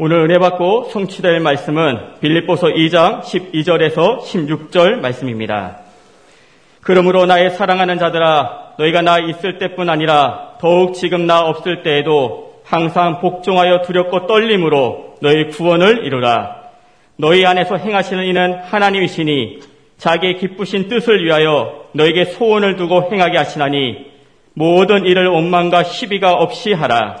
오늘 은혜 받고 성취될 말씀은 빌립보서 2장 12절에서 16절 말씀입니다. 그러므로 나의 사랑하는 자들아 너희가 나 있을 때뿐 아니라 더욱 지금 나 없을 때에도 항상 복종하여 두렵고 떨림으로 너희 구원을 이루라. 너희 안에서 행하시는 이는 하나님이시니 자기의 기쁘신 뜻을 위하여 너에게 소원을 두고 행하게 하시나니 모든 일을 원망과 시비가 없이 하라.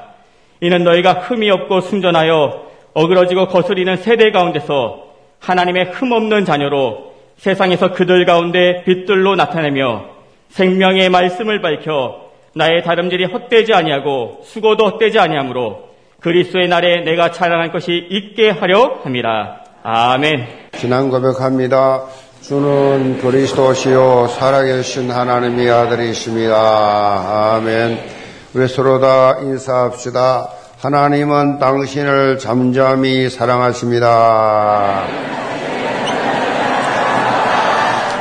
이는 너희가 흠이 없고 순전하여 어그러지고 거스리는 세대 가운데서 하나님의 흠없는 자녀로 세상에서 그들 가운데 빛들로 나타내며 생명의 말씀을 밝혀 나의 다름질이 헛되지 아니하고 수고도 헛되지 아니하므로 그리스도의 날에 내가 자랑할 것이 있게 하려 함이라. 아멘. 신앙 고백합니다. 주는 그리스도시요 살아계신 하나님의 아들이십니다. 아멘. 우리 서로 다 인사합시다. 하나님은 당신을 잠잠히 사랑하십니다.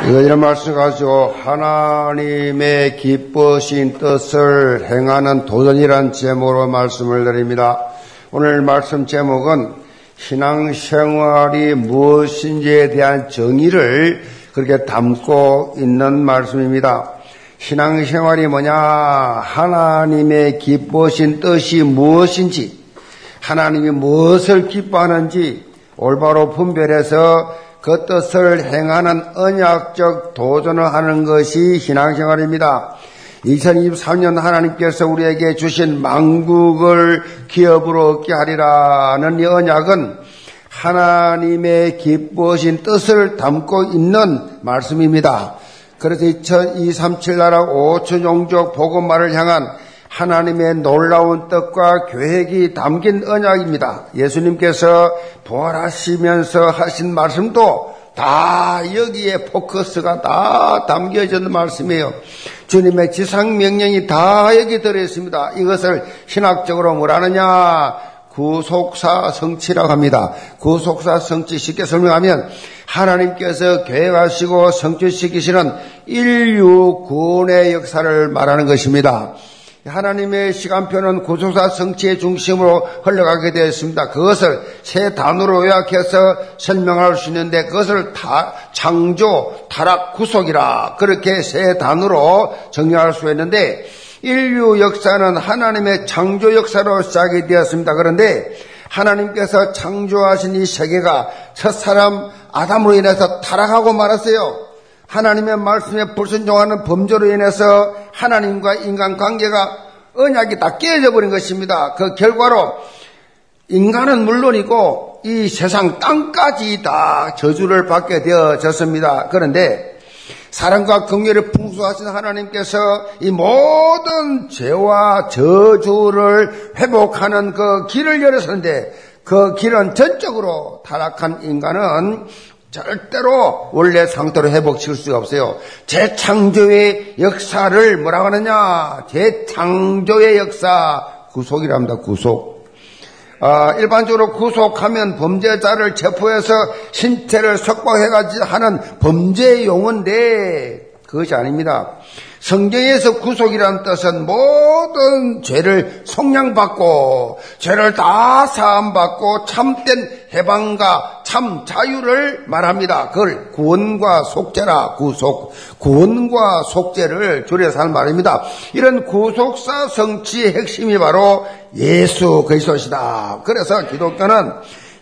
이런 말씀 가지고 하나님의 기쁘신 뜻을 행하는 도전이란 제목으로 말씀을 드립니다. 오늘 말씀 제목은 신앙생활이 무엇인지에 대한 정의를 그렇게 담고 있는 말씀입니다. 신앙생활이 뭐냐? 하나님의 기쁘신 뜻이 무엇인지, 하나님이 무엇을 기뻐하는지 올바로 분별해서 그 뜻을 행하는 언약적 도전을 하는 것이 신앙생활입니다. 2023년 하나님께서 우리에게 주신 망국을 기업으로 얻게 하리라는 이 언약은 하나님의 기쁘신 뜻을 담고 있는 말씀입니다. 그래서 2037 나라 5천 종족 복음만을 향한 하나님의 놀라운 뜻과 계획이 담긴 언약입니다. 예수님께서 부활하시면서 하신 말씀도 다 여기에 포커스가 다 담겨져 는 말씀이에요. 주님의 지상 명령이 다 여기 들어 있습니다. 이것을 신학적으로 뭐라느냐? 구속사 성취라고 합니다. 구속사 성취 쉽게 설명하면 하나님께서 계획하시고 성취시키시는 인류 구원의 역사를 말하는 것입니다. 하나님의 시간표는 구속사 성취의 중심으로 흘러가게 되었습니다. 그것을 세 단어로 요약해서 설명할 수 있는데 그것을 다 창조, 타락, 구속이라 그렇게 세 단어로 정리할 수 있는데 인류 역사는 하나님의 창조 역사로 시작이 되었습니다. 그런데 하나님께서 창조하신 이 세계가 첫 사람 아담으로 인해서 타락하고 말았어요. 하나님의 말씀에 불순종하는 범죄로 인해서 하나님과 인간 관계가 언약이 다 깨져 버린 것입니다. 그 결과로 인간은 물론이고 이 세상 땅까지 다 저주를 받게 되어졌습니다. 그런데 사랑과 긍휼을 풍수하신 하나님께서 이 모든 죄와 저주를 회복하는 그 길을 열으셨는데 그 길은 전적으로 타락한 인간은 절대로 원래 상태로 회복시킬 수가 없어요. 재창조의 역사를 뭐라고 하느냐? 재창조의 역사, 구속이랍니다, 구속. 아, 일반적으로 구속하면 범죄자를 체포해서 신체를 석방해가지고 하는 범죄 용어인데, 그것이 아닙니다. 성경에서 구속이라는 뜻은 모든 죄를 속량받고 죄를 다 사함받고 참된 해방과 참 자유를 말합니다. 그걸 구원과 속죄라 구속 구원과 속죄를 줄여서 하는 말입니다. 이런 구속사 성취의 핵심이 바로 예수 그리스도시다. 그래서 기독교는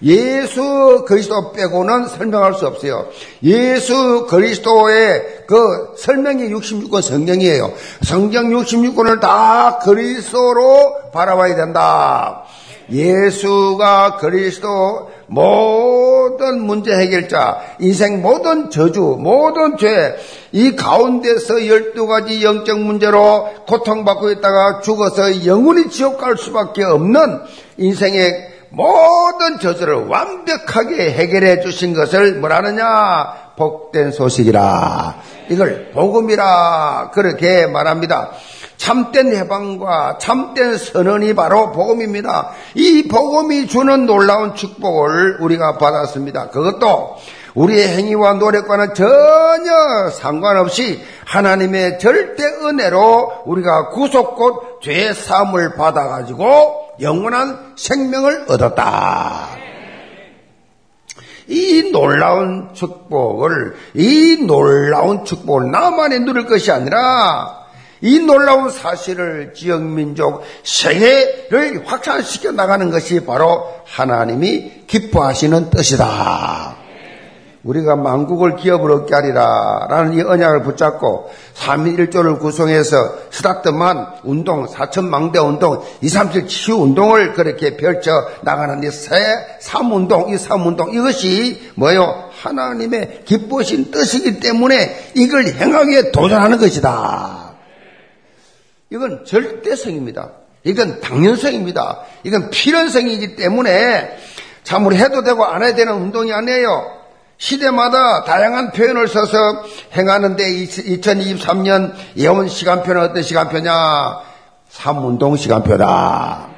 예수 그리스도 빼고는 설명할 수 없어요. 예수 그리스도의 그 설명이 66권 성경이에요. 성경 66권을 다 그리스도로 바라봐야 된다. 예수가 그리스도 모든 문제 해결자, 인생 모든 저주, 모든 죄, 이 가운데서 12가지 영적 문제로 고통받고 있다가 죽어서 영원히 지옥 갈 수밖에 없는 인생의 모든 저주를 완벽하게 해결해 주신 것을 뭐라느냐? 복된 소식이라. 이걸 복음이라 그렇게 말합니다. 참된 해방과 참된 선언이 바로 복음입니다. 이 복음이 주는 놀라운 축복을 우리가 받았습니다. 그것도 우리의 행위와 노력과는 전혀 상관없이 하나님의 절대 은혜로 우리가 구속 곧 죄 사함을 받아가지고 영원한 생명을 얻었다. 이 놀라운 축복을, 이 놀라운 축복을 나만이 누릴 것이 아니라 이 놀라운 사실을 지역민족 세계를 확산시켜 나가는 것이 바로 하나님이 기뻐하시는 뜻이다. 우리가 만국을 기업을 얻게 하리라 라는 이 언약을 붙잡고 3.1조를 구성해서 스타트만 운동, 4천망대 운동, 2, 3, 7 치유 운동을 그렇게 펼쳐 나가는 이새 삼운동, 이 삼운동 이것이 뭐요? 하나님의 기쁘신 뜻이기 때문에 이걸 행하기에 도전하는 것이다. 이건 절대성입니다. 이건 당연성입니다. 이건 필연성이기 때문에 참으로 해도 되고 안 해야 되는 운동이 아니에요. 시대마다 다양한 표현을 써서 행하는데 2023년 예원 시간표는 어떤 시간표냐? 삼운동 시간표다.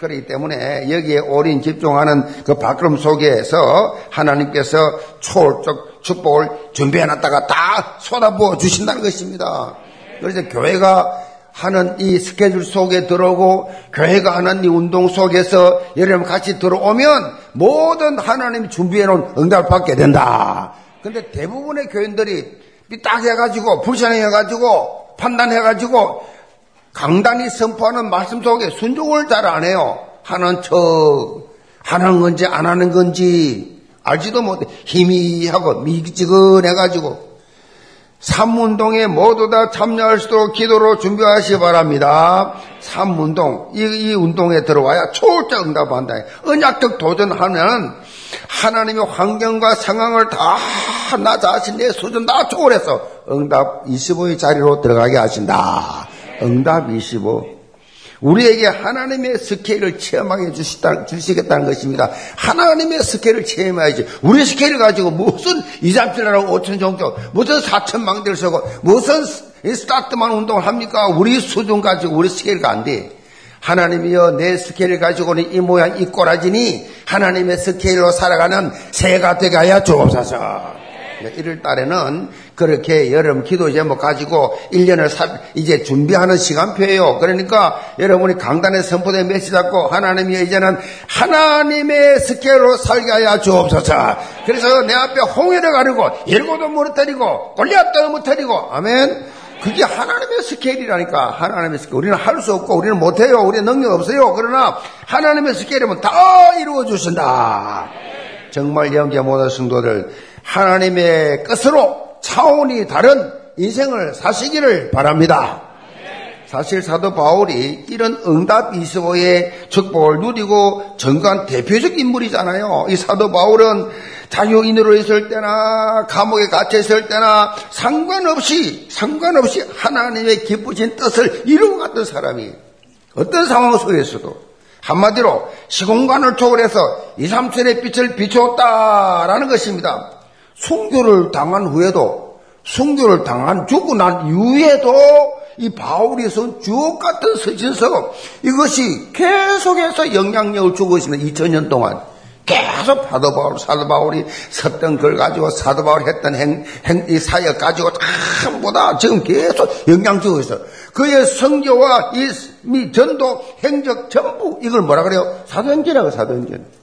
그렇기 때문에 여기에 올인 집중하는 그 바크름 속에서 하나님께서 초월적 축복을 준비해놨다가 다 쏟아부어 주신다는 것입니다. 그래서 교회가 하는 이 스케줄 속에 들어오고 교회가 하는 이 운동 속에서 여러분 같이 들어오면 모든 하나님이 준비해 놓은 응답을 받게 된다. 근데 대부분의 교인들이 삐딱해 가지고 불쌍해가지고 판단해 가지고 강단이 선포하는 말씀 속에 순종을 잘 안 해요. 하는 척, 하는 건지 안 하는 건지 알지도 못해. 희미하고 미지근해 가지고 삼운동에 모두 다 참여할 수 있도록 기도로 준비하시기 바랍니다. 삼운동, 이, 이 운동에 들어와야 초월적 응답한다. 언약적 도전하면 하나님의 환경과 상황을 다 나 자신 의 수준 다 초월해서 응답 25의 자리로 들어가게 하신다. 응답 25. 우리에게 하나님의 스케일을 체험하게 주시겠다는 것입니다. 하나님의 스케일을 체험해야지. 우리 스케일을 가지고 무슨 2, 3, 7하고 5천 종교, 무슨 4천 망대를 서고, 무슨 스타트만 운동을 합니까? 우리 수준 가지고 우리 스케일가 안 돼. 하나님이여 내 스케일을 가지고는 이 모양 이 꼬라지니 하나님의 스케일로 살아가는 새가 되가야 주옵소서. 1월 달에는 그렇게 여러분 기도 제목 가지고 1년을 사, 이제 준비하는 시간표예요. 그러니까 여러분이 강단에 선포된 메시지 잡고 하나님이 이제는 하나님의 스케일로 살게 하여 주옵소서. 그래서 내 앞에 홍해를 가르고 일고도 무너뜨리고 골리앗도 무너뜨리고 아멘. 그게 하나님의 스케일이라니까 하나님의 스케일 우리는 할 수 없고 우리는 못해요 우리는 능력 없어요 그러나 하나님의 스케일이면 다 이루어 주신다 정말 영계 모든 성도들 하나님의 끝으로 차원이 다른 인생을 사시기를 바랍니다. 사실 사도 바울이 이런 응답 25의 축복을 누리고 전간 대표적 인물이잖아요. 이 사도 바울은 자유인으로 있을 때나 감옥에 갇혀 있을 때나 상관없이 상관없이 하나님의 기쁘신 뜻을 이루고 갔던 사람이 어떤 상황 속에서도 한마디로 시공간을 초월해서 2, 3천의 빛을 비추었다라는 것입니다. 순교를 당한 후에도 순교를 당한 죽고 난 이후에도 이 바울이 쓴 주옥 같은 서신서 이것이 계속해서 영향력을 주고 있습니다. 2000년 동안 계속 사도 바울, 사도 바울이 썼던 걸 가지고 사도 바울 했던 행, 행, 이 사역 가지고 다보다 지금 계속 영향 주고 있어. 그의 성교와 이, 이 전도 행적 전부 이걸 뭐라 그래요? 사도행전이라고 사도행전.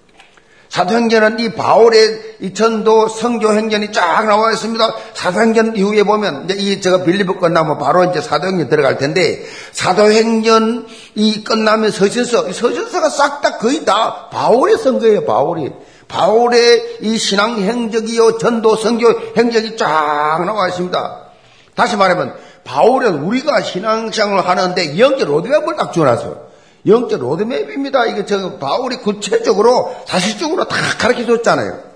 사도행전은 이 바울의 이 전도 성교 행전이 쫙 나와 있습니다. 사도행전 이후에 보면 이제 이 제가 빌리브 끝나면 바로 이제 사도행전 들어갈 텐데 사도행전 이 끝나면 서신서 서신서가 싹 다 거의 다 바울의 선 거예요. 바울이 바울의 이 신앙 행적이요 전도 성교 행적이 쫙 나와 있습니다. 다시 말하면 바울은 우리가 신앙생활을 하는데 영적 로드맵을 딱 주어놨어요. 영적 로드맵입니다. 이게 저 바울이 구체적으로 사실적으로 다 가르쳐 줬잖아요.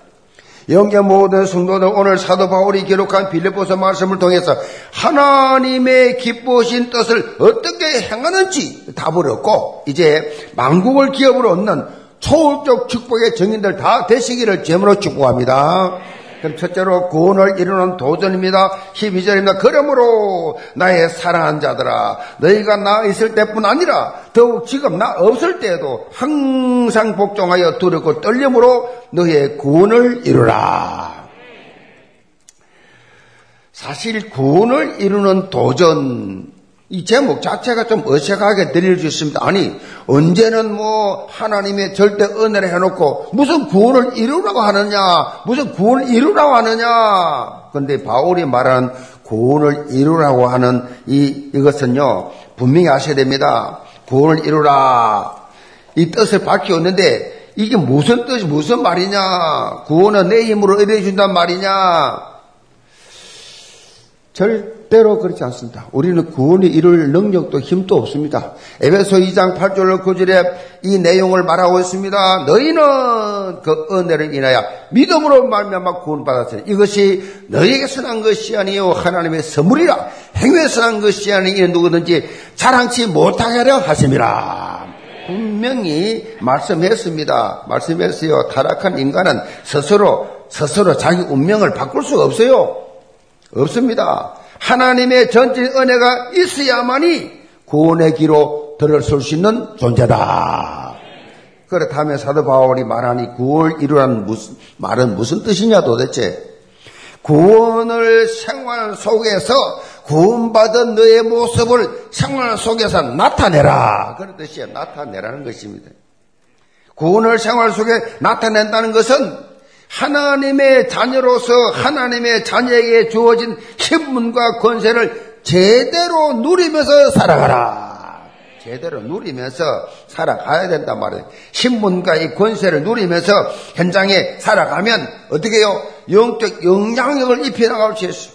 영계 모든 성도들 오늘 사도 바울이 기록한 빌립보서 말씀을 통해서 하나님의 기쁘신 뜻을 어떻게 행하는지 답을 얻고 이제 만국을 기업으로 얻는 초월적 축복의 정인들 다 되시기를 제물로 축복합니다. 그럼 첫째로 구원을 이루는 도전입니다. 12절입니다. 그러므로 나의 사랑한 자들아 너희가 나 있을 때뿐 아니라 더욱 지금 나 없을 때에도 항상 복종하여 두렵고 떨림으로 너의 구원을 이루라. 사실 구원을 이루는 도전 이 제목 자체가 좀 어색하게 들릴 수 있습니다. 아니, 언제는 뭐 하나님의 절대 은혜를 해놓고 무슨 구원을 이루라고 하느냐, 무슨 구원을 이루라고 하느냐. 그런데 바울이 말하는 구원을 이루라고 하는 이, 이것은요, 분명히 아셔야 됩니다. 구원을 이루라. 이 뜻을 밝혀왔는데, 이게 무슨 뜻이, 무슨 말이냐. 구원은 내 힘으로 이루어준단 말이냐. 절 대로 그렇지 않습니다. 우리는 구원이 이룰 능력도 힘도 없습니다. 에베소 2장 8절 9절에 이 내용을 말하고 있습니다. 너희는 그 은혜를 인하여 믿음으로 말미암아 구원받았으니 이것이 너희에게서 난 것이 아니요 하나님의 선물이라 행위에서 난 것이 아니니 누구든지 자랑치 못하게 하려 하심이라. 분명히 말씀했습니다. 말씀했어요. 타락한 인간은 스스로 스스로 자기 운명을 바꿀 수가 없어요. 없습니다. 하나님의 전진 은혜가 있어야만이 구원의 기로 들어설 수 있는 존재다. 그렇다면 사도 바울이 말하니 구원을 이루라는 무슨, 말은 무슨 뜻이냐 도대체. 구원을 생활 속에서 구원받은 너의 모습을 생활 속에서 나타내라. 그런 뜻이에요. 나타내라는 것입니다. 구원을 생활 속에 나타낸다는 것은 하나님의 자녀로서 하나님의 자녀에게 주어진 신분과 권세를 제대로 누리면서 살아가라. 제대로 누리면서 살아가야 된단 말이에요. 신분과 이 권세를 누리면서 현장에 살아가면 어떻게 해요? 영적 영향력을 입혀나갈 수 있어요.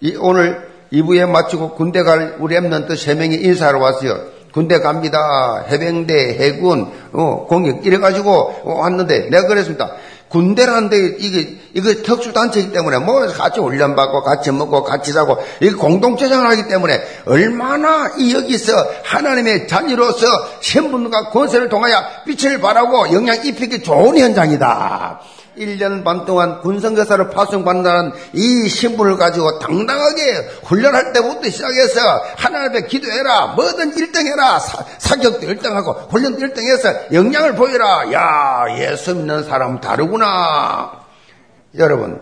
이, 오늘 2부에 마치고 군대 갈 우리 엠넌트 3명이 인사하러 왔어요. 군대 갑니다. 해병대, 해군, 어, 공격 이래가지고 왔는데 내가 그랬습니다. 군대라는데 이게 이거 특수 단체이기 때문에 뭐 같이 훈련 받고 같이 먹고 같이 자고 이게 공동체 생활하기 때문에 얼마나 이 여기서 하나님의 자녀로서 신분과 권세를 통하여 빛을 발하고 영향 입히기 좋은 현장이다. 1년 반 동안 군성교사를 파송받는다는 이 신분을 가지고 당당하게 훈련할 때부터 시작해서 하나님 앞에 기도해라. 뭐든 1등 해라. 사, 격도 1등 하고 훈련도 1등 해서 영향을 보여라. 야 예수 믿는 사람 다르구나. 여러분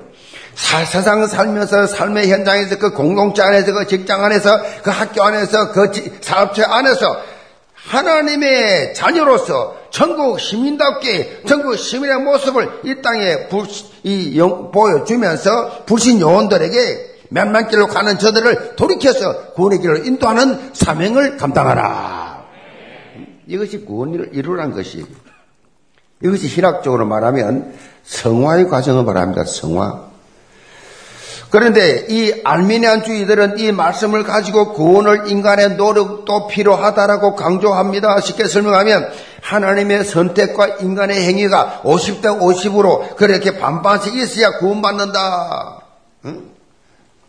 사, 세상 살면서 삶의 현장에서 그 공동체 안에서 그 직장 안에서 그 학교 안에서 그 사업체 안에서 하나님의 자녀로서 전국 시민답게 전국 시민의 모습을 이 땅에 불, 이 영, 보여주면서 불신 요원들에게 몇만 길로 가는 저들을 돌이켜서 구원의 길을 인도하는 사명을 감당하라. 이것이 구원을 이루라는 것이 이것이 신학적으로 말하면 성화의 과정을 말합니다. 성화. 그런데 이 알미니안주의들은 이 말씀을 가지고 구원을 인간의 노력도 필요하다라고 강조합니다. 쉽게 설명하면 하나님의 선택과 인간의 행위가 50대 50으로 그렇게 반반씩 있어야 구원받는다. 응?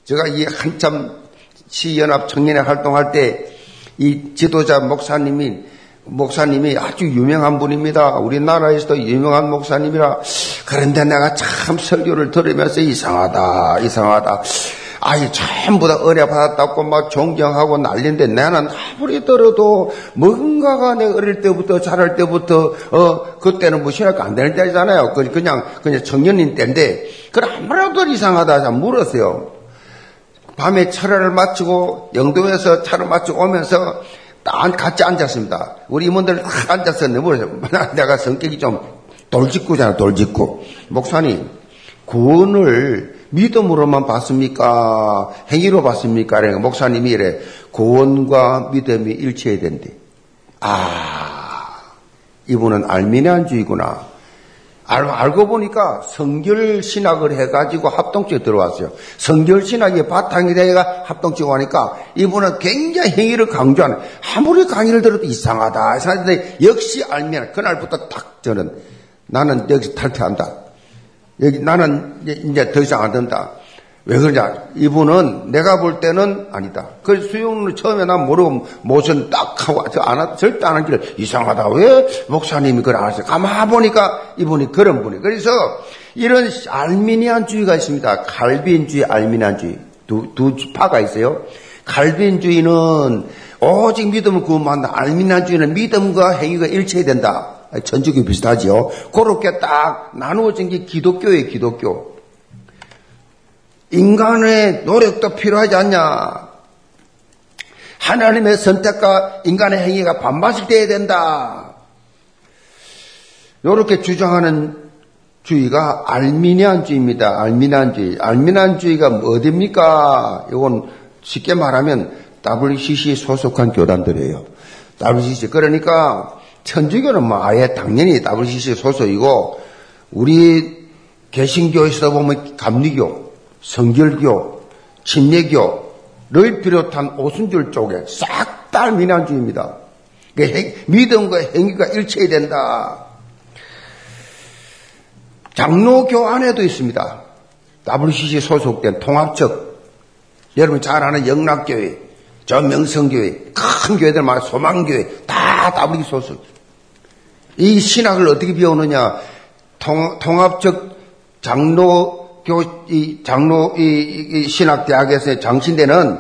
제가 이 한참 시연합 청년회 활동할 때 이 지도자 목사님이 목사님이 아주 유명한 분입니다. 우리나라에서도 유명한 목사님이라. 그런데 내가 참 설교를 들으면서 이상하다, 이상하다. 아이, 전부 다 은혜 받았다고 막 존경하고 난리인데 나는 아무리 들어도 뭔가가 내 어릴 때부터 자랄 때부터, 어, 그때는 뭐 신학교 안 되는 때잖아요. 그, 그냥, 그냥 청년인 때인데, 그걸 아무래도 이상하다. 물었어요. 밤에 철회를 마치고 영도에서 차를 마치고 오면서 딱 같이 앉았습니다. 우리 임원들 딱 앉아서 내버려서 내가 성격이 좀 돌직구잖아, 돌직구. 목사님, 구원을 믿음으로만 받습니까? 행위로 받습니까? 그러니까 목사님이 이래, 구원과 믿음이 일치해야 된대. 아, 이분은 알미니안주의구나. 알 고 보니까 성결 신학을 해가지고 합동체에 들어왔어요. 성결 신학이 바탕이 되가 합동체에 오니까 이분은 굉장히 행위를 강조하는 아무리 강의를 들어도 이상하다. 이상한데 역시 알면 그날부터 딱 저는 나는 여기서 탈퇴한다. 여기 나는 이제 더 이상 안 된다. 왜 그러냐? 이분은 내가 볼 때는 아니다. 그 수용을 처음에 난 모르고 모션 딱 하고 안 하, 절대 안 하기를 이상하다. 왜 목사님이 그걸 안 하세요? 가만 보니까 이분이 그런 분이. 그래서 이런 알미니안주의가 있습니다. 갈비인주의, 알미니안주의. 두, 두 파가 있어요. 갈비인주의는 오직 믿음을 구원한다. 알미니안주의는 믿음과 행위가 일치해야 된다. 전적이 비슷하지요. 그렇게 딱 나누어진 게 기독교예요, 기독교. 인간의 노력도 필요하지 않냐? 하나님의 선택과 인간의 행위가 반반씩 돼야 된다. 이렇게 주장하는 주의가 알미니안주의입니다. 알미니안주의. 알미니안주의가 어디입니까? 이건 쉽게 말하면 WCC 소속한 교단들이에요. WCC. 그러니까 천주교는 뭐 아예 당연히 WCC 소속이고 우리 개신교에서 보면 감리교, 성결교, 침례교를 비롯한 오순절 쪽에 싹다 알미니안주의입니다. 믿음과 행위가 일체해야 된다. 장로교 안에도 있습니다. WCC 소속된 통합적, 여러분 잘 아는 영락교회, 저 명성교회, 큰 교회들 많아 소망교회, 다 WCC 소속. 이 신학을 어떻게 배우느냐? 통, 통합적 장로 교, 이 장로, 이, 이 신학대학에서 장신대는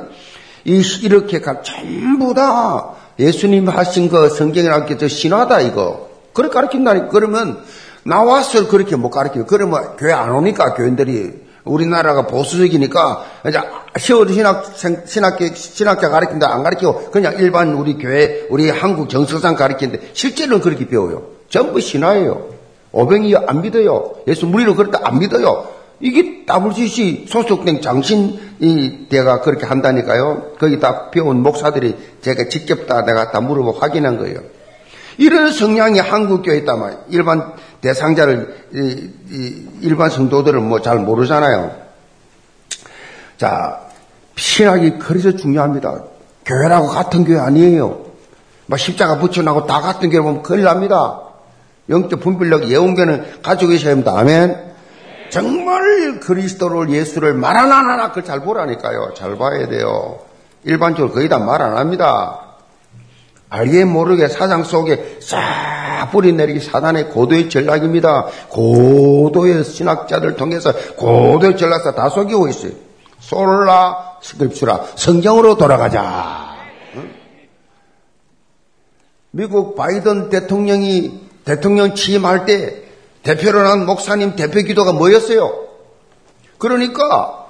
이, 이렇게 가, 전부 다 예수님 하신 거 성경이라고 저 신화다, 이거. 그렇게 가르친다니. 그러면 나와서 그렇게 못 가르쳐요. 그러면 교회 안 오니까 교인들이 우리나라가 보수적이니까 이제 시어 신학 신학계 신학자 가르친다 안 가르치고 그냥 일반 우리 교회 우리 한국 정석상 가르치는데 실제로는 그렇게 배워요. 전부 신화예요. 오병이 안 믿어요. 예수 무리로 그랬다 안 믿어요. 이게 WCC 소속된 장신이 대가 그렇게 한다니까요. 거기 다 배운 목사들이 제가 직접 다 내가 다 물어보고 확인한 거예요. 이런 성향이 있단 말이에요. 일반 대상자를, 일반 성도들은 뭐잘 모르잖아요. 자, 신학이 그래서 중요합니다. 교회라고 같은 교회 아니에요. 막 십자가 붙여놓고 다 같은 교회 보면 큰일 납니다. 영적 분별력 예언교는 가지고 계셔야 합니다. 아멘. 정말 그리스도를 예수를 말 안 하나 그걸 잘 보라니까요. 잘 봐야 돼요. 일반적으로 거의 다 말 안 합니다. 알게 모르게 사장 속에 싹 뿌리내리기 사단의 고도의 전략입니다. 고도의 신학자들 통해서 고도의 전략사 다 속이고 있어요. 솔라 스크립슈라 성경으로 돌아가자. 미국 바이든 대통령이 대통령 취임할 때 대표로 난 목사님 대표 기도가 뭐였어요? 그러니까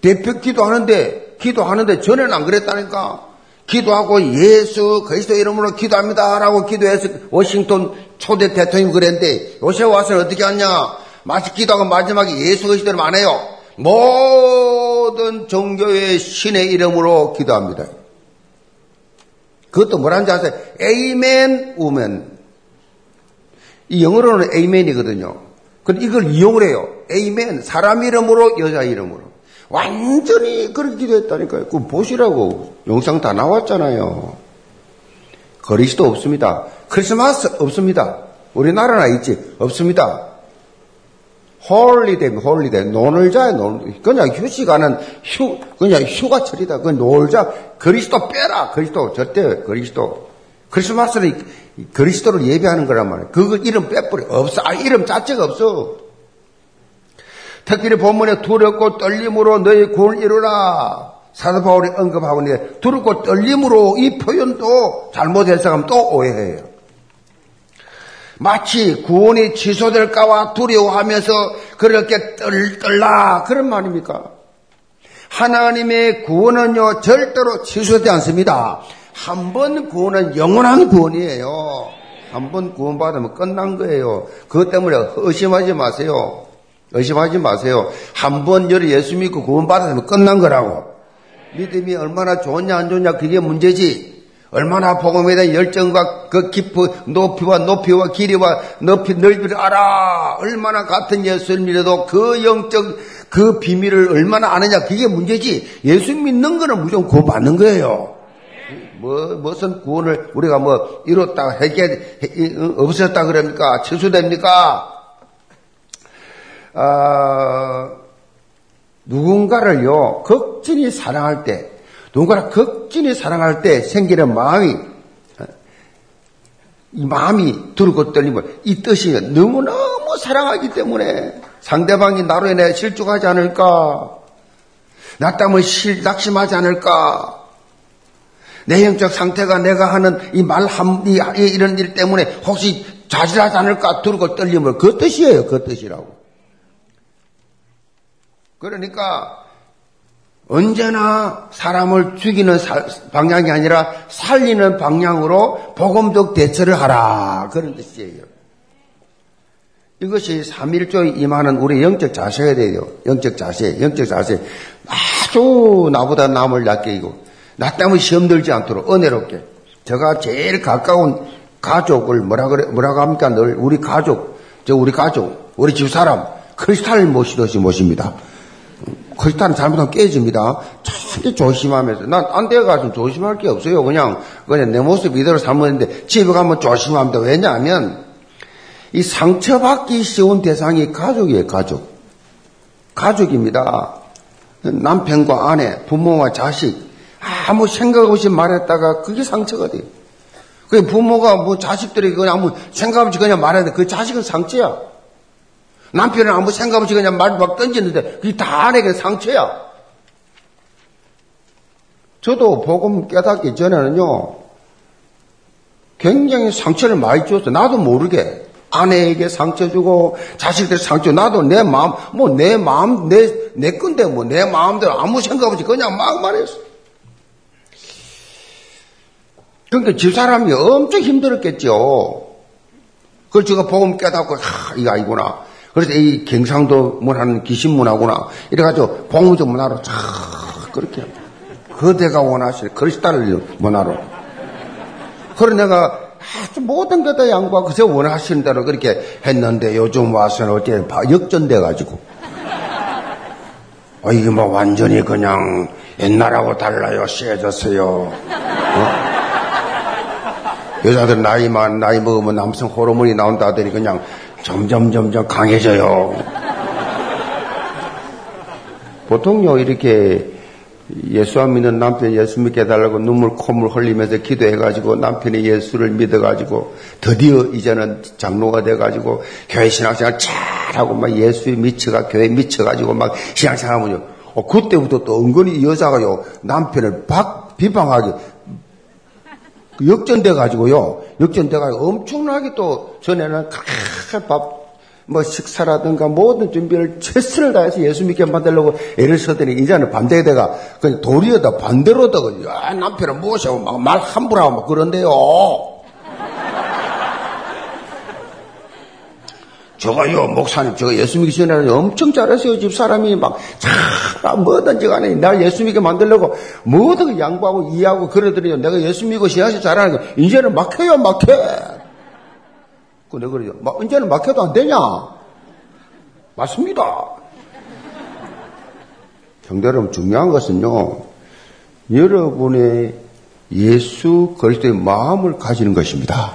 대표 기도하는데 기도하는데 전에는 안 그랬다니까 기도하고 예수 그리스도 이름으로 기도합니다라고 기도해서 워싱턴 초대 대통령이 그랬는데 요새 와서는 어떻게 하냐? 마치 기도하고 마지막에 예수 그리스도 이름 안 해요. 모든 종교의 신의 이름으로 기도합니다. 그것도 뭐라는지 아세요? Amen women. 이 영어로는 Amen이거든요. 근데 이걸 이용을 해요. 에이멘. 사람 이름으로 여자 이름으로. 완전히 그렇게 기도했다니까요. 그 보시라고 영상 다 나왔잖아요. 그리스도 없습니다. 크리스마스 없습니다. 우리나라나 있지 없습니다. Holiday, holiday, 노늘자에 놀, 그냥 휴식하는 휴, 그냥 휴가철이다. 그 놀자. 그리스도 빼라. 그리스도 절대 그리스도. 크리스마스는 그리스도를 예배하는 거란 말이에요. 그거 이름 빼버려. 없어. 아, 이름 자체가 없어. 특별히 본문에 두렵고 떨림으로 너희 구원을 이루라. 사도 바울이 언급하고 있는데 두렵고 떨림으로 이 표현도 잘못 해석하면 또 오해해요. 마치 구원이 취소될까와 두려워하면서 그렇게 떨, 떨라 그런 말입니까? 하나님의 구원은요 절대로 취소되지 않습니다. 한 번 구원은 영원한 구원이에요. 한 번 구원받으면 끝난 거예요. 그것 때문에 의심하지 마세요. 의심하지 마세요. 한번 열이 예수 믿고 구원받았으면 끝난 거라고. 믿음이 얼마나 좋냐 안 좋냐 그게 문제지. 얼마나 복음에 대한 열정과 그 깊은 높이와 높이와 길이와 높이 넓이를 알아. 얼마나 같은 예수를 믿어도 그 영적 그 비밀을 얼마나 아느냐 그게 문제지. 예수 믿는 거는 무조건 구원받는 거예요. 뭐, 무슨 구원을 우리가 뭐 이뤘다, 해결, 없었다 그럽니까? 취소됩니까? 어, 누군가를요, 극진히 사랑할 때, 누군가를 극진히 사랑할 때 생기는 마음이, 이 마음이 두르고 떨리면 이 뜻이 너무너무 사랑하기 때문에 상대방이 나로 인해 실족하지 않을까? 나 때문에 실, 낙심하지 않을까? 내 영적 상태가 내가 하는 이 말, 한, 이, 이런 일 때문에 혹시 자질하지 않을까? 두르고 떨림을 그 뜻이에요. 그 뜻이라고. 그러니까 언제나 사람을 죽이는 사, 방향이 아니라 살리는 방향으로 복음적 대처를 하라. 그런 뜻이에요. 이것이 3일조에 임하는 우리 영적 자세가 돼요. 영적 자세, 영적 자세. 아주 나보다 남을 낮게 이고, 나 때문에 시험 들지 않도록 은혜롭게. 제가 제일 가까운 가족을 뭐라 그래, 뭐라고 합니까? 늘 우리 가족, 저 우리 가족, 우리 집 사람, 크리스탈 모시듯이 모십니다. 크리스탈은 잘못하면 깨집니다. 절대 조심하면서. 난 안 돼가지고 조심할 게 없어요. 그냥, 그냥 내 모습 이대로 살면는데 집에 가면 조심합니다. 왜냐하면, 이 상처받기 쉬운 대상이 가족이에요, 가족. 가족입니다. 남편과 아내, 부모와 자식, 아무 생각 없이 말했다가 그게 상처가 돼요. 그 부모가 뭐 자식들이 그냥 아무 생각 없이 그냥 말하는데 그 자식은 상처야. 남편은 아무 생각 없이 그냥 말 막 던지는데 그게 다 아내에게 상처야. 저도 복음 깨닫기 전에는요, 굉장히 상처를 많이 줬어. 나도 모르게. 아내에게 상처 주고, 자식들 상처, 나도 내 마음, 뭐 내 마음, 내, 내 건데 뭐 내 마음대로 아무 생각 없이 그냥 막 말했어. 그러니까 집 사람이 엄청 힘들었겠죠. 그걸 제가 복음 깨닫고, 하, 이거 아니구나. 그래서 이 경상도 문화는 귀신 문화구나. 이래가지고 공무적 문화로 쫙 그렇게. 그대가 원하실 그리스도를 문화로. 그래 내가 아주 모든 것다 양보하고 그저 원하시는 대로 그렇게 했는데 요즘 와서는 어째 역전돼가지고. 어, 이게 뭐 완전히 그냥 옛날하고 달라요. 세졌어요. 어? 여자들 나이 만 나이 먹으면 남성 호르몬이 나온다 하더니 그냥 점점 점점 강해져요. 보통요 이렇게 예수 안 믿는 남편 예수 믿게 해달라고 눈물 콧물 흘리면서 기도해가지고 남편이 예수를 믿어가지고 드디어 이제는 장로가 돼가지고 교회 신앙생활 잘하고 막 예수에 미쳐가 교회 미쳐가지고 막 신앙생활 하면요. 어, 그때부터 또 은근히 여자가요 남편을 박 비방하게 역전돼 가지고요. 역전돼 가지고 엄청나게 또 전에는 밥, 뭐 식사라든가 모든 준비를 최선을 다해서 예수 믿게 만들려고 애를 쓰더니 이제는 반대되가 그냥 도리어다 반대로다 아, 남편을 모셔 막말 함부로 하고 막 그런데요. 저가요 목사님 저거 예수 믿기 전에는 엄청 잘했어요 집사람이 막 자, 뭐든지 간에 나 예수 믿게 만들려고 뭐든 양보하고 이해하고 그러더니 내가 예수 믿고 시야시 잘하는 거 이제는 막혀요 막혀 그 내가 그러죠. 막, 이제는 막혀도 안 되냐? 맞습니다. 형제 여러분, 중요한 것은요, 여러분의 예수 그리스도의 마음을 가지는 것입니다.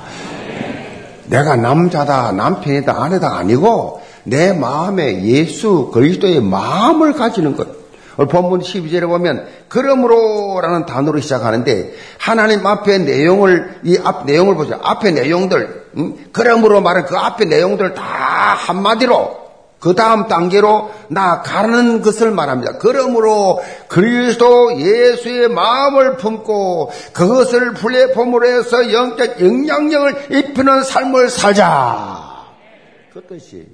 내가 남자다, 남편이다, 아내다 아니고, 내 마음에 예수 그리스도의 마음을 가지는 것. 본문 12절에 보면 그러므로라는 단어로 시작하는데 하나님 앞에 내용을 이 앞 내용을 보죠. 앞에 내용들 음? 그러므로 말은 그 앞에 내용들 다 한마디로 그 다음 단계로 나가는 것을 말합니다. 그러므로 그리스도 예수의 마음을 품고 그것을 플랫폼으로 해서 영적 영향력을 입히는 삶을 살자. 그 뜻이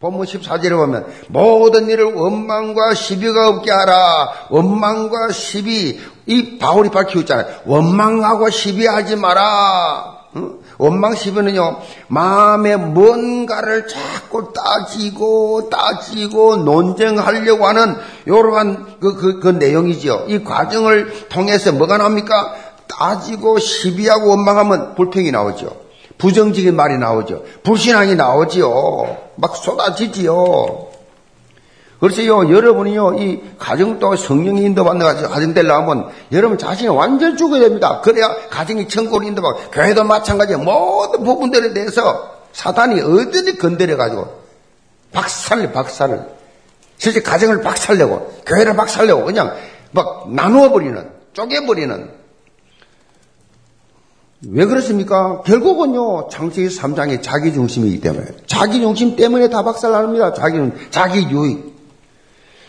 본문 14절에 보면 모든 일을 원망과 시비가 없게 하라. 원망과 시비 이 바울이 밝히고 잖아요 원망하고 시비하지 마라. 원망 시비는요 마음에 뭔가를 자꾸 따지고 따지고 논쟁하려고 하는 이러한 그, 그, 그 내용이지요. 이 과정을 통해서 뭐가 나옵니까? 따지고 시비하고 원망하면 불평이 나오죠. 부정적인 말이 나오죠. 불신앙이 나오지요. 막 쏟아지지요. 그래서요, 여러분이요, 이 가정도 성령이 인도받는 가정 되려면 여러분 자신이 완전 죽어야 됩니다. 그래야 가정이 천국을 인도받고, 교회도 마찬가지예요. 모든 부분들에 대해서 사단이 어디든지 건드려가지고, 박살, 박살을. 실제 가정을 박살내고, 교회를 박살내고, 그냥 막 나누어버리는, 쪼개버리는, 왜 그렇습니까? 결국은요, 창세기 3장의 자기 중심이기 때문에. 자기 중심 때문에 다 박살납니다. 자기, 자기 유익.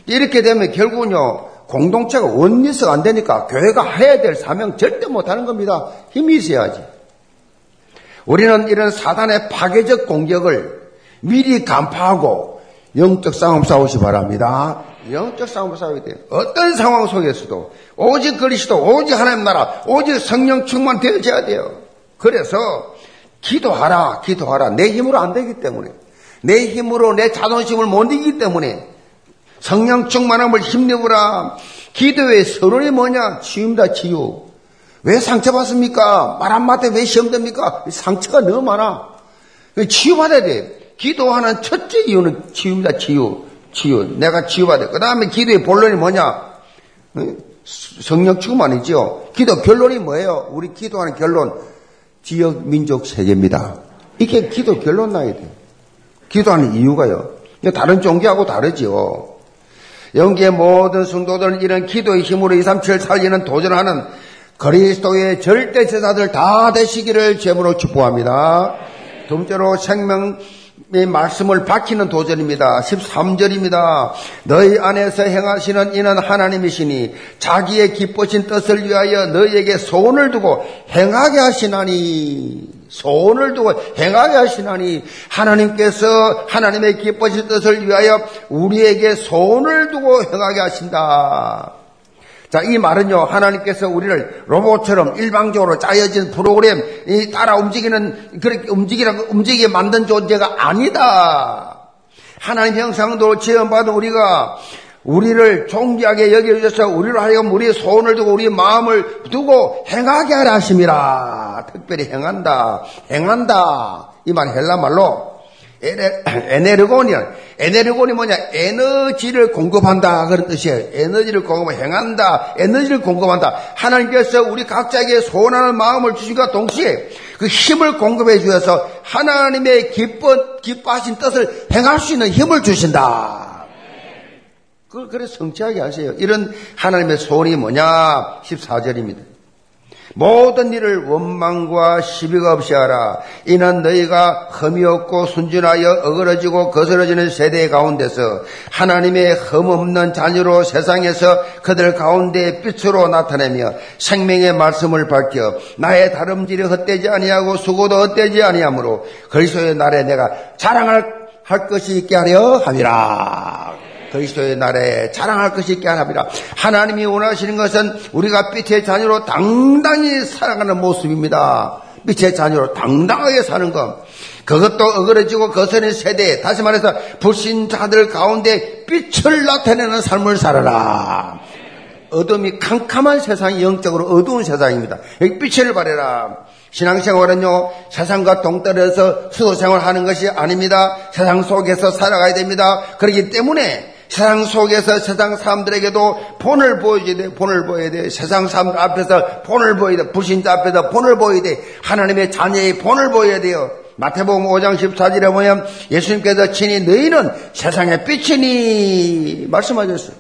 이렇게 되면 결국은요, 공동체가 원리스가 안 되니까 교회가 해야 될 사명 절대 못 하는 겁니다. 힘이 있어야지. 우리는 이런 사단의 파괴적 공격을 미리 간파하고 영적 싸움 싸우시 바랍니다. 영적 싸움을 싸워야 돼요. 어떤 상황 속에서도 오직 그리스도, 오직 하나님 나라, 오직 성령 충만 되어져야 돼요. 그래서 기도하라, 기도하라. 내 힘으로 안 되기 때문에. 내 힘으로 내 자존심을 못 이기기 때문에 성령 충만함을 힘내보라. 기도의 서론이 뭐냐? 치유입니다, 치유. 왜 상처받습니까? 말 한마디 왜 시험됩니까? 상처가 너무 많아. 치유받아야 돼. 기도하는 첫째 이유는 치유입니다, 치유. 치유. 내가 치유받아. 그 다음에 기도의 본론이 뭐냐? 성령 충만이죠. 기도 결론이 뭐예요? 우리 기도하는 결론. 지역 민족 세계입니다. 이게 기도 결론 나야 돼. 기도하는 이유가요. 다른 종교하고 다르죠. 영계의 모든 성도들은 이런 기도의 힘으로 2, 3, 7 살리는 도전하는 그리스도의 절대 제사들 다 되시기를 제물로 축복합니다. 두 번째로 생명 의 말씀을 밝히는 도전입니다. 13절입니다. 너희 안에서 행하시는 이는 하나님이시니 자기의 기쁘신 뜻을 위하여 너희에게 소원을 두고 행하게 하시나니 소원을 두고 행하게 하시나니 하나님께서 하나님의 기쁘신 뜻을 위하여 우리에게 소원을 두고 행하게 하신다. 자, 이 말은요, 하나님께서 우리를 로봇처럼 일방적으로 짜여진 프로그램, 이 따라 움직이는, 그렇게 움직이라고, 움직이게 만든 존재가 아니다. 하나님 형상도 지원받은 우리가 우리를 존귀하게 여겨주셔서 우리를 하여금 우리의 소원을 두고 우리의 마음을 두고 행하게 하라 하심이라. 특별히 행한다. 행한다. 이 말 헬라 말로 에네르곤이야. 에네르곤이 뭐냐? 에너지를 공급한다. 그런 뜻이에요. 에너지를 공급, 행한다. 에너지를 공급한다. 하나님께서 우리 각자에게 소원하는 마음을 주시과 동시에 그 힘을 공급해 주셔서 하나님의 기뻐, 기뻐하신 뜻을 행할 수 있는 힘을 주신다. 그걸 그래 성취하게 하세요. 이런 하나님의 소원이 뭐냐? 14절입니다. 모든 일을 원망과 시비가 없이 하라. 이는 너희가 흠이 없고 순진하여 어그러지고 거스러지는 세대 가운데서 하나님의 흠 없는 자녀로 세상에서 그들 가운데 빛으로 나타내며 생명의 말씀을 밝혀 나의 다름질이 헛되지 아니하고 수고도 헛되지 아니하므로 그리스도의 날에 내가 자랑할 할 것이 있게 하려 함이라. 그리스도의 날에 자랑할 것이 있게 하나니라. 하나님이 원하시는 것은 우리가 빛의 자녀로 당당히 살아가는 모습입니다. 빛의 자녀로 당당하게 사는 것. 그것도 어그러지고 거스는 세대, 다시 말해서 불신자들 가운데 빛을 나타내는 삶을 살아라. 어둠이 캄캄한 세상이 영적으로 어두운 세상입니다. 여기 빛을 발해라. 신앙생활은요, 세상과 동떨어서 수도생활 하는 것이 아닙니다. 세상 속에서 살아가야 됩니다. 그렇기 때문에 세상 속에서 세상 사람들에게도 본을 보여줘야 돼. 본을 보여야 돼. 세상 사람들 앞에서 본을 보여야 돼. 불신자 앞에서 본을 보여야 돼. 하나님의 자녀의 본을 보여야 돼요. 마태복음 5장 14절에 보면 예수님께서 친히 너희는 세상의 빛이니 말씀하셨어요.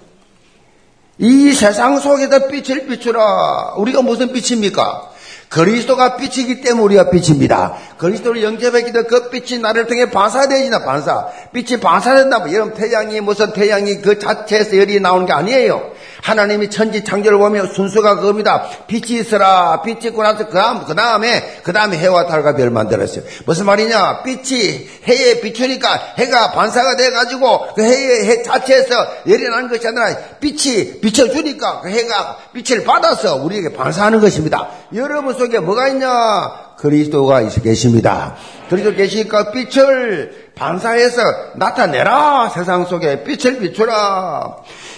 이 세상 속에서 빛을 비추라. 우리가 무슨 빛입니까? 그리스도가 빛이기 때문에 우리가 빛입니다. 그리스도를 영접했기 때문에 그 빛이 나를 통해 반사되지나 반사. 빛이 반사된다면 여러분 태양이 무슨 태양이 그 자체에서 열이 나오는 게 아니에요. 하나님이 천지 창조를 보면 순서가 그겁니다. 빛이 있어라. 빛이 있고 나서 그그 다음에, 그 다음에 해와 달과 별 만들었어요. 무슨 말이냐? 빛이 해에 비추니까 해가 반사가 돼 가지고 그 해의 해 자체에서 열이 나는 것이 아니라 빛이 비춰 주니까 그 해가 빛을 받아서 우리에게 반사하는 것입니다. 여러분 속에 뭐가 있냐? 그리스도가 계십니다. 그리스도 계시니까 빛을 반사해서 나타내라. 세상 속에 빛을 비추라.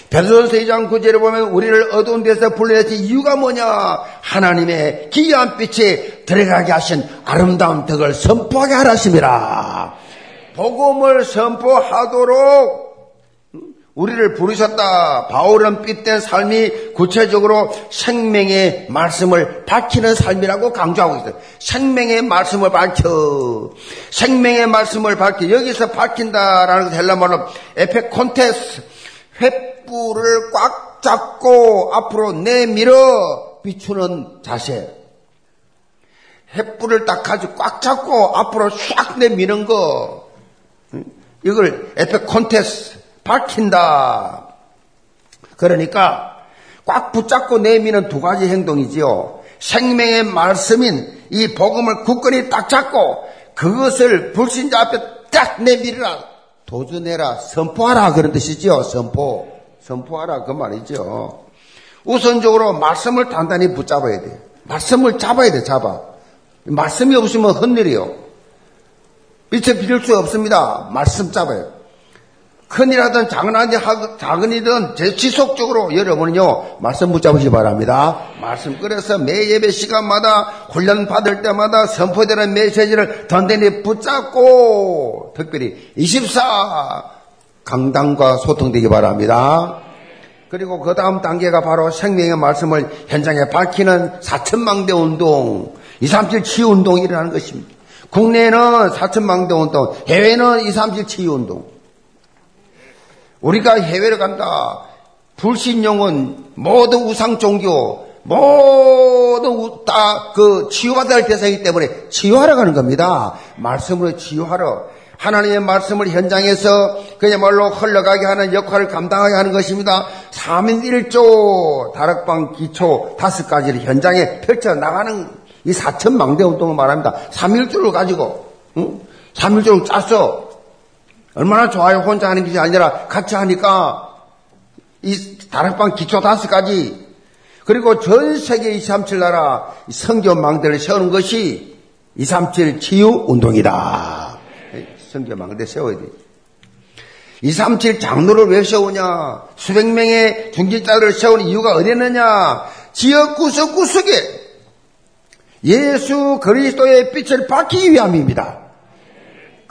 베드로전서 2장 9절에 보면 우리를 어두운 데서 불러내신 이유가 뭐냐? 하나님의 기이한 빛에 들어가게 하신 아름다운 덕을 선포하게 하라심이라. 복음을 선포하도록 우리를 부르셨다. 바울은 빛된 삶이 구체적으로 생명의 말씀을 밝히는 삶이라고 강조하고 있어요. 생명의 말씀을 밝혀. 생명의 말씀을 밝혀. 여기서 밝힌다라는 것 헬라 말로 에페콘테스, 횃불을 꽉 잡고 앞으로 내밀어 비추는 자세. 횃불을 딱 가지고 꽉 잡고 앞으로 샥 내미는 거. 이걸 에페콘테스, 밝힌다. 그러니까 꽉 붙잡고 내미는 두 가지 행동이지요. 생명의 말씀인 이 복음을 굳건히 딱 잡고 그것을 불신자 앞에 딱 내밀으라. 도전해라, 선포하라 그런 뜻이죠. 선포. 선포하라 그 말이죠. 우선적으로 말씀을 단단히 붙잡아야 돼. 말씀을 잡아야 돼, 잡아. 말씀이 없으면 헛일이요. 빛에 비릴 수 없습니다. 말씀 잡아요. 큰일하든 작은하든 작은이든 제 지속적으로 여러분은요 말씀 붙잡으시 기 바랍니다. 말씀 끌어서 매 예배 시간마다 훈련 받을 때마다 선포되는 메시지를 던데히 붙잡고 특별히 24 강당과 소통되기 바랍니다. 그리고 그 다음 단계가 바로 생명의 말씀을 현장에 밝히는 사천망대 운동, 237 치유 운동이 일어나는 것입니다. 국내에는 사천망대 운동, 해외는 237 치유 운동. 우리가 해외를 간다. 불신용은 모든 우상 종교, 모두 다 그 치유받아야 할 대상이기 때문에 치유하러 가는 겁니다. 말씀으로 치유하러. 하나님의 말씀을 현장에서 그야말로 흘러가게 하는 역할을 감당하게 하는 것입니다. 3인 1조 다락방 기초 다섯 가지를 현장에 펼쳐나가는 이 사천 망대 운동을 말합니다. 3일조를 가지고, 응? 3일조를 짜서 얼마나 좋아요. 혼자 하는 것이 아니라 같이 하니까 이 다락방 기초 다섯 가지 그리고 전 세계 237 나라 성교 망대를 세우는 것이 237 치유 운동이다. 성교 망대 세워야 돼. 237 장로를 왜 세우냐? 수백 명의 중직자들을 세우는 이유가 어디 있느냐? 지역 구석구석에 예수 그리스도의 빛을 밝히기 위함입니다.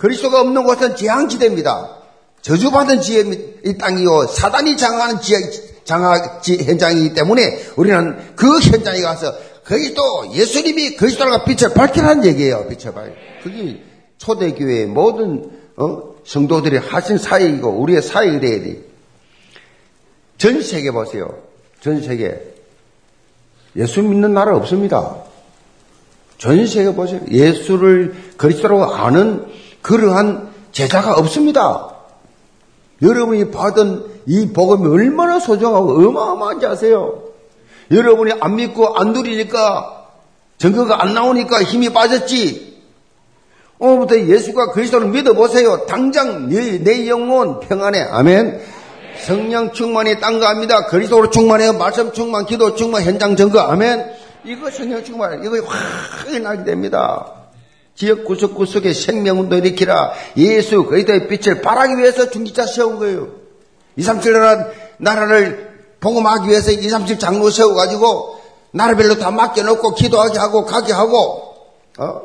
그리스도가 없는 곳은 재앙지대입니다. 저주받은 지혜 이 땅이요 사단이 장하는 지혜 장하 현장이기 때문에 우리는 그 현장에 가서 그리스도 예수님이 그리스도가 빛을 밝히라는 얘기예요. 빛을 밝. 그게 초대교회의 모든 어? 성도들이 하신 사역이고 우리의 사역이 돼야 돼. 전 세계 보세요. 전 세계 예수 믿는 나라 없습니다. 전 세계 보세요. 예수를 그리스도라고 아는 그러한 제자가 없습니다. 여러분이 받은 이 복음이 얼마나 소중하고 어마어마한지 아세요? 여러분이 안 믿고 안 누리니까 증거가 안 나오니까 힘이 빠졌지. 오늘부터 예수가 그리스도를 믿어보세요. 당장 내, 내 영혼 평안해. 아멘. 성령 충만이 딴거합니다 그리스도로 충만해요. 말씀 충만, 기도 충만, 현장 증거. 아멘. 이거 성령 충만, 이거 확 나게 됩니다. 지역 구석구석에 생명운동 일으키라 예수 그리스도의 빛을 발하기 위해서 중기자 세운 거예요. 2, 3, 7 나라, 나라를 복음하기 위해서 2, 3, 7 장로 세워가지고 나라별로 다 맡겨놓고 기도하게 하고 가게 하고 어?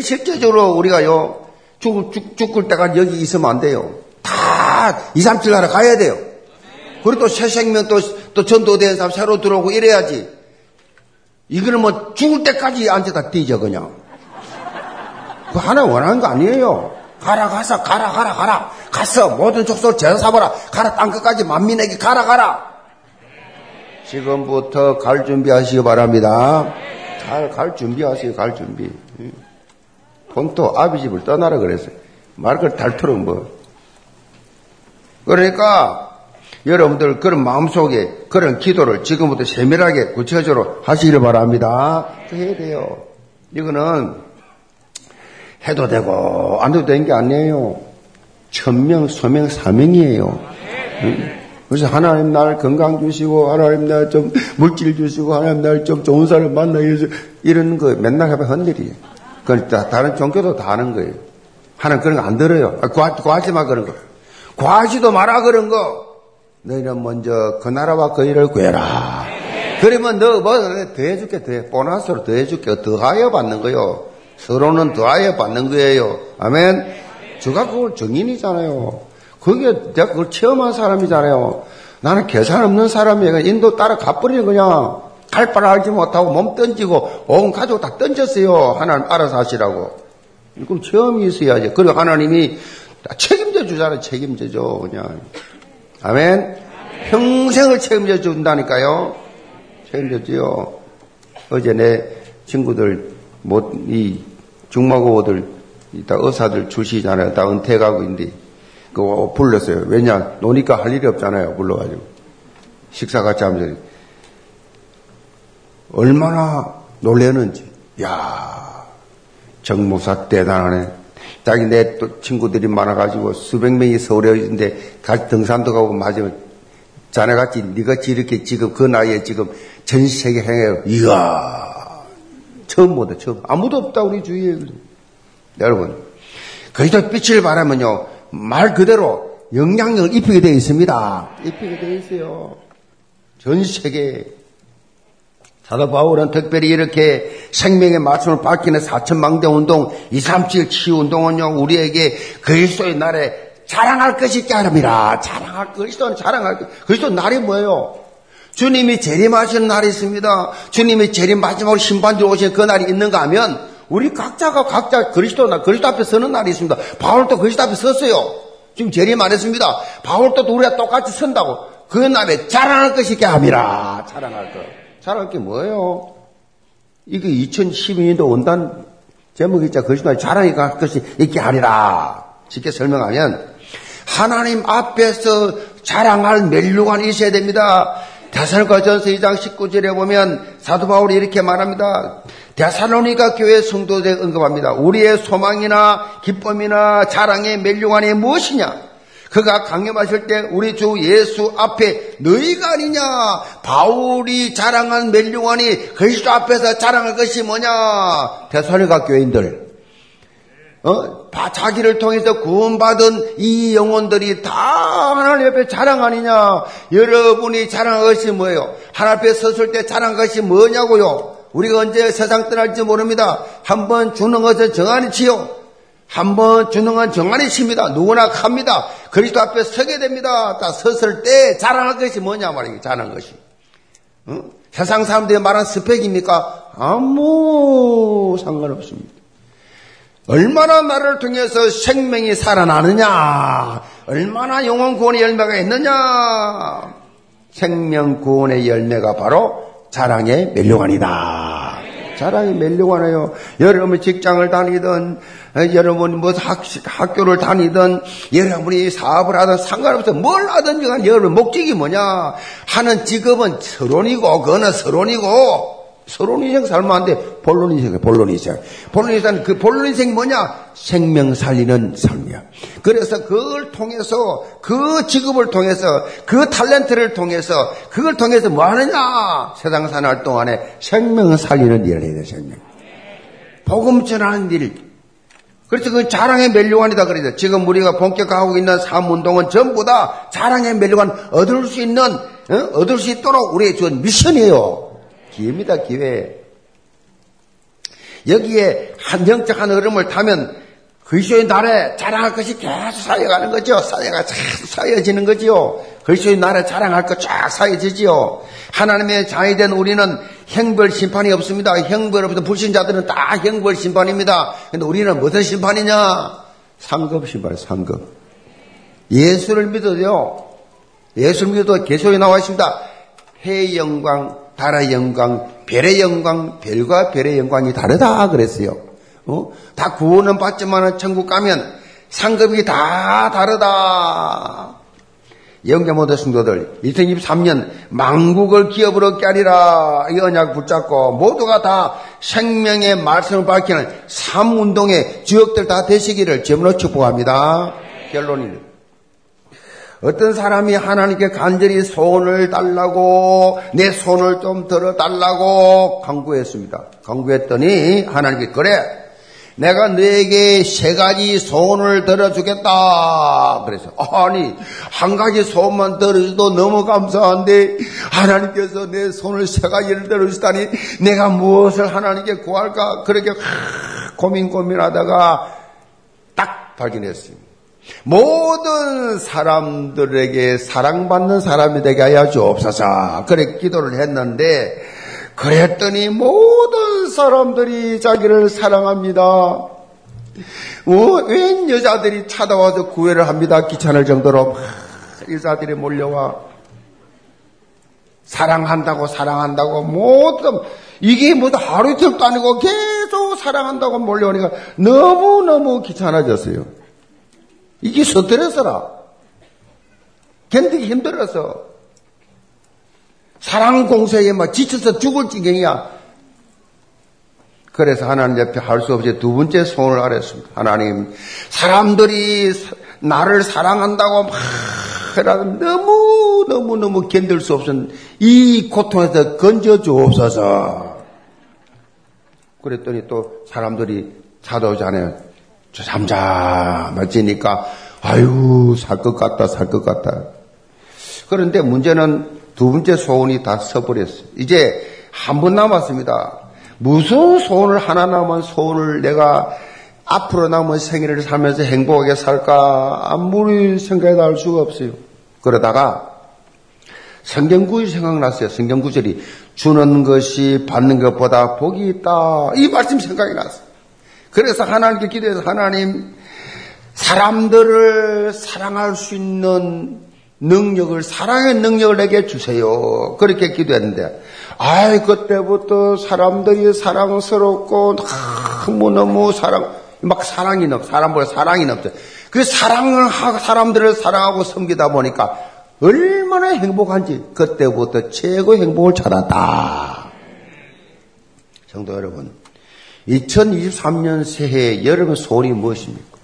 실제적으로 우리가요 죽, 죽, 죽을 때가 여기 있으면 안 돼요. 다 2, 3, 7 나라 가야 돼요. 그리고 또 새 생명 또, 또 전도된 사람 새로 들어오고 이래야지. 이거는 뭐 죽을 때까지 앉아다 뛰죠 그냥. 그 하나 원하는 거 아니에요. 가라 가서 가라 가라 가라 가서 모든 족속 제사 삼아라 가라 땅 끝까지 만민에게 가라 가라 지금부터 갈 준비하시기 바랍니다. 갈, 갈 준비하세요 갈 준비. 본토 아비집을 떠나라 그랬어요. 말걸 달토록 뭐. 그러니까 여러분들 그런 마음속에 그런 기도를 지금부터 세밀하게 구체적으로 하시기를 바랍니다. 해야 돼요. 이거는 해도 되고 안 해도 되는 게 아니에요. 천명, 소명, 사명이에요. 그래서 하나님 날 건강 주시고 하나님 날 좀 물질 주시고 하나님 날 좀 좋은 사람 만나기 위해서 이런 거 맨날 하면 헌일이에요. 그러니까 다른 종교도 다 하는 거예요. 하나님 그런 거 안 들어요. 아, 구하, 구하지 마 그런 거. 구하지도 마라 그런 거. 너희는 먼저 그 나라와 그 일을 구해라. 그러면 너 뭐 더 해줄게 더 해. 보너스로 더 해줄게. 더 하여 받는 거요. 서로는 더하여 받는 거예요. 아멘. 제가 그걸 정인이잖아요. 그게 내가 그걸 체험한 사람이잖아요. 나는 계산 없는 사람이에요. 인도 따라 가버리는 그냥 갈 바를 알지 못하고 몸 던지고 온 가족 다 던졌어요. 하나님 알아서 하시라고. 그럼 체험이 있어야지. 그리고 하나님이 책임져 주잖아요. 책임져줘. 그냥. 아멘. 평생을 책임져 준다니까요. 책임져줘요. 어제 내 친구들 못, 이 중마고들, 다 의사들 출시잖아요. 다 은퇴가고 있는데, 그거 불렀어요. 왜냐, 노니까 할 일이 없잖아요. 불러가지고. 식사 같이 하면서. 얼마나 놀래는지. 야 정모사 대단하네. 자기 내 또 친구들이 많아가지고 수백 명이 서울에 있는데 같이 등산도 가고 맞으면 자네같이 네같이 이렇게 지금 그 나이에 지금 전 세계 행해요. 이야 처음 보다 처음 아무도 없다 우리 주위에 여러분 그리스도 빛을 바라면요 말 그대로 영향력을 입히게 되어 있습니다. 입히게 되어 있어요. 전 세계 사도 바울은 특별히 이렇게 생명의 말씀을 밝히는 사천망대 운동, 2, 3, 7 치유 운동은요, 우리에게 그리스도의 날에 자랑할 것이 있게 하랍니다. 자랑할, 그리스도는 자랑할 것. 그리스도 날이 뭐예요? 주님이 재림하시는 날이 있습니다. 주님이 재림 마지막으로 심판주로 오시는 그 날이 있는가 하면, 우리 각자가 각자 그리스도 날, 그리스도 앞에 서는 날이 있습니다. 바울도 그리스도 앞에 섰어요. 지금 재림 안 했습니다. 바울도 우리가 똑같이 선다고. 그 날에 자랑할 것이 있게 함이라. 자랑할 것. 자랑할 게 뭐예요? 이게 2012년도 원단 제목이 있자 그리스도의 자랑이 갈 것이 있게 하리라. 쉽게 설명하면 하나님 앞에서 자랑할 멜류관이 있어야 됩니다. 대살과전서 2장 19절에 보면 사도 바울이 이렇게 말합니다. 대살로니가 교회 성도들 언급합니다. 우리의 소망이나 기쁨이나 자랑의 멜류관이 무엇이냐? 그가 강림하실 때 우리 주 예수 앞에 너희가 아니냐? 바울이 자랑한 멜류관이 그리스도 앞에서 자랑할 것이 뭐냐? 대살로니가 교인들. 어? 자기를 통해서 구원받은 이 영혼들이 다 하나님 앞에 자랑 아니냐? 여러분이 자랑할 것이 뭐예요? 하나님 앞에 섰을 때 자랑할 것이 뭐냐고요? 우리가 언제 세상 떠날지 모릅니다. 한번 주는 것은 정한이치요. 한번 주는 건 정한이십니다. 누구나 갑니다. 그리스도 앞에 서게 됩니다. 다 섰을 때 자랑할 것이 뭐냐 말이에요. 자랑할 것이. 어? 세상 사람들이 말한 스펙입니까? 아무 상관없습니다. 얼마나 나를 통해서 생명이 살아나느냐? 얼마나 영원 구원의 열매가 있느냐? 생명 구원의 열매가 바로 자랑의 멜로관이다. 자랑의 멜로관이에요. 여러분 직장을 다니든 여러분이 뭐 학, 학교를 다니든 여러분이 사업을 하든 상관없어 뭘 하든지 간 여러분 목적이 뭐냐? 하는 직업은 서론이고 그거는 서론이고 서론 인생 살면 안 돼. 본론 인생, 본론 인생. 본론 인생, 그 본론 인생이 뭐냐? 생명 살리는 삶이야. 그래서 그걸 통해서, 그 직업을 통해서, 그 탤런트를 통해서, 그걸 통해서 뭐 하느냐? 세상 사는 동안에 생명 살리는 일을 해야 돼, 생명. 복음 전하는 일. 그래서 그 자랑의 멜류관이다 그래요. 지금 우리가 본격화하고 있는 삶 운동은 전부 다 자랑의 멜류관 얻을 수 있는, 어? 얻을 수 있도록 우리의 준 미션이에요. 기회입니다, 기회. 여기에 한 영적 한 흐름을 타면 그리스도의 날에 자랑할 것이 계속 쌓여가는 거죠. 쌓여가 계속 쌓여지는 거지요. 그리스도의 날에 자랑할 것 쫙 쌓여지지요. 하나님의 자녀된 우리는 형벌 심판이 없습니다. 형벌 없어 불신자들은 다 형벌 심판입니다. 근데 우리는 무슨 심판이냐? 상급 심판, 상급. 예수를 믿어도요. 예수를 믿어도 계속에 나와 있습니다. 해의 영광, 달의 영광, 별의 영광, 별과 별의 영광이 다르다 그랬어요. 어? 다 구원은 받지만 천국 가면 상급이 다 다르다. 영계 모든 성도들 2023년 망국을 기업으로 하리라 이 언약 붙잡고 모두가 다 생명의 말씀을 밝히는 삶운동의 주역들 다 되시기를 점으로 축복합니다. 결론입니다. 어떤 사람이 하나님께 간절히 손을 달라고 내 손을 좀 들어 달라고 강구했습니다. 강구했더니 하나님께 그래 내가 너에게 세 가지 소원을 들어주겠다. 그래서 아니 한 가지 소원만 들어줘도 너무 감사한데 하나님께서 내 손을 세 가지를 들어주다니 내가 무엇을 하나님께 구할까 그렇게 고민 고민하다가 딱 발견했습니다. 모든 사람들에게 사랑받는 사람이 되게 하여 주옵소서. 그래 기도를 했는데 그랬더니 모든 사람들이 자기를 사랑합니다. 어, 웬 여자들이 찾아와서 구애를 합니다. 귀찮을 정도로 여자들이 몰려와 사랑한다고 사랑한다고 모든 이게 뭐 하루 이틀도 아니고 계속 사랑한다고 몰려오니까 너무너무 귀찮아졌어요. 이게 스트레스라. 견디기 힘들어서. 사랑 공세에 막 지쳐서 죽을 지경이야. 그래서 하나님 옆에 할 수 없이 두 번째 소원을 하랬습니다. 하나님, 사람들이 나를 사랑한다고 막 너무 너무 너무 견딜 수 없은 이 고통에서 건져 주옵소서. 그랬더니 또 사람들이 찾아오잖아요. 저 잠잠해지니까 아유 살 것 같다 살 것 같다. 그런데 문제는 두 번째 소원이 다 서버렸어요. 이제 한 번 남았습니다. 무슨 소원을 하나 남은 소원을 내가 앞으로 남은 생애를 살면서 행복하게 살까 아무리 생각해도 알 수가 없어요. 그러다가 성경 구절 생각났어요. 성경 구절이 주는 것이 받는 것보다 복이 있다. 이 말씀 생각이 났어요. 그래서 하나님께 기도해서 하나님 사람들을 사랑할 수 있는 능력을 사랑의 능력을 내게 주세요. 그렇게 기도했는데 아이 그때부터 사람들이 사랑스럽고 너무너무 사랑 막 사랑이 넘 사람보다 사랑이 넘쳐. 그 사랑을 사람들을 사랑하고 섬기다 보니까 얼마나 행복한지 그때부터 최고 행복을 찾았다. 성도 여러분, 2023년 새해 여러분 소원이 무엇입니까?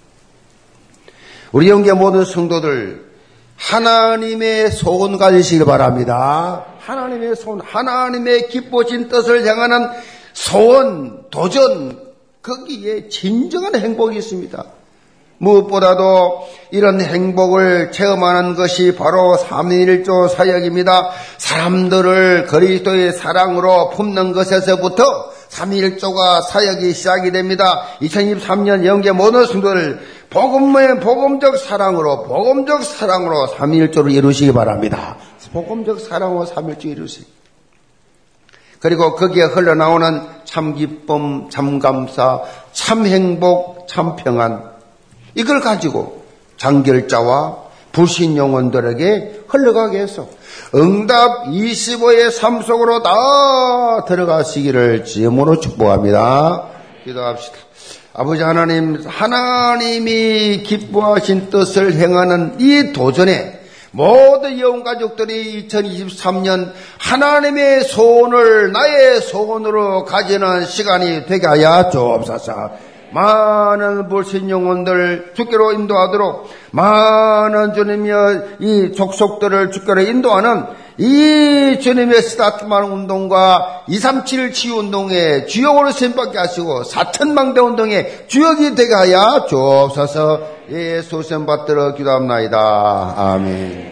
우리 영계 모든 성도들 하나님의 소원 가지시길 바랍니다. 하나님의 소원, 하나님의 기뻐진 뜻을 향하는 소원, 도전, 거기에 진정한 행복이 있습니다. 무엇보다도 이런 행복을 체험하는 것이 바로 삼일조 사역입니다. 사람들을 그리스도의 사랑으로 품는 것에서부터 삼일조가 사역이 시작이 됩니다. 2023년 영계 모든 성도를 복음의 복음적 사랑으로 복음적 사랑으로 삼일조를 이루시기 바랍니다. 복음적 사랑으로 삼일조 이루시기. 그리고 거기에 흘러나오는 참 기쁨, 참 감사, 참 행복, 참 평안 이걸 가지고 장결자와 불신 영혼들에게 흘러가게 해서 응답 25의 삶 속으로 다 들어가시기를 지음으로 축복합니다. 기도합시다. 아버지 하나님, 하나님이 기뻐하신 뜻을 행하는 이 도전에 모든 영혼 가족들이 2023년 하나님의 소원을 나의 소원으로 가지는 시간이 되게 하여 주옵소서. 많은 불신 영혼들 주께로 인도하도록 많은 주님의 이 족속들을 주께로 인도하는 이 주님의 스타트만 운동과 237 치유 운동에 주역으로 선받게 하시고 사천망대 운동에 주역이 되게 하여 주옵소서 예수 선 받들어 기도합나이다. 아멘.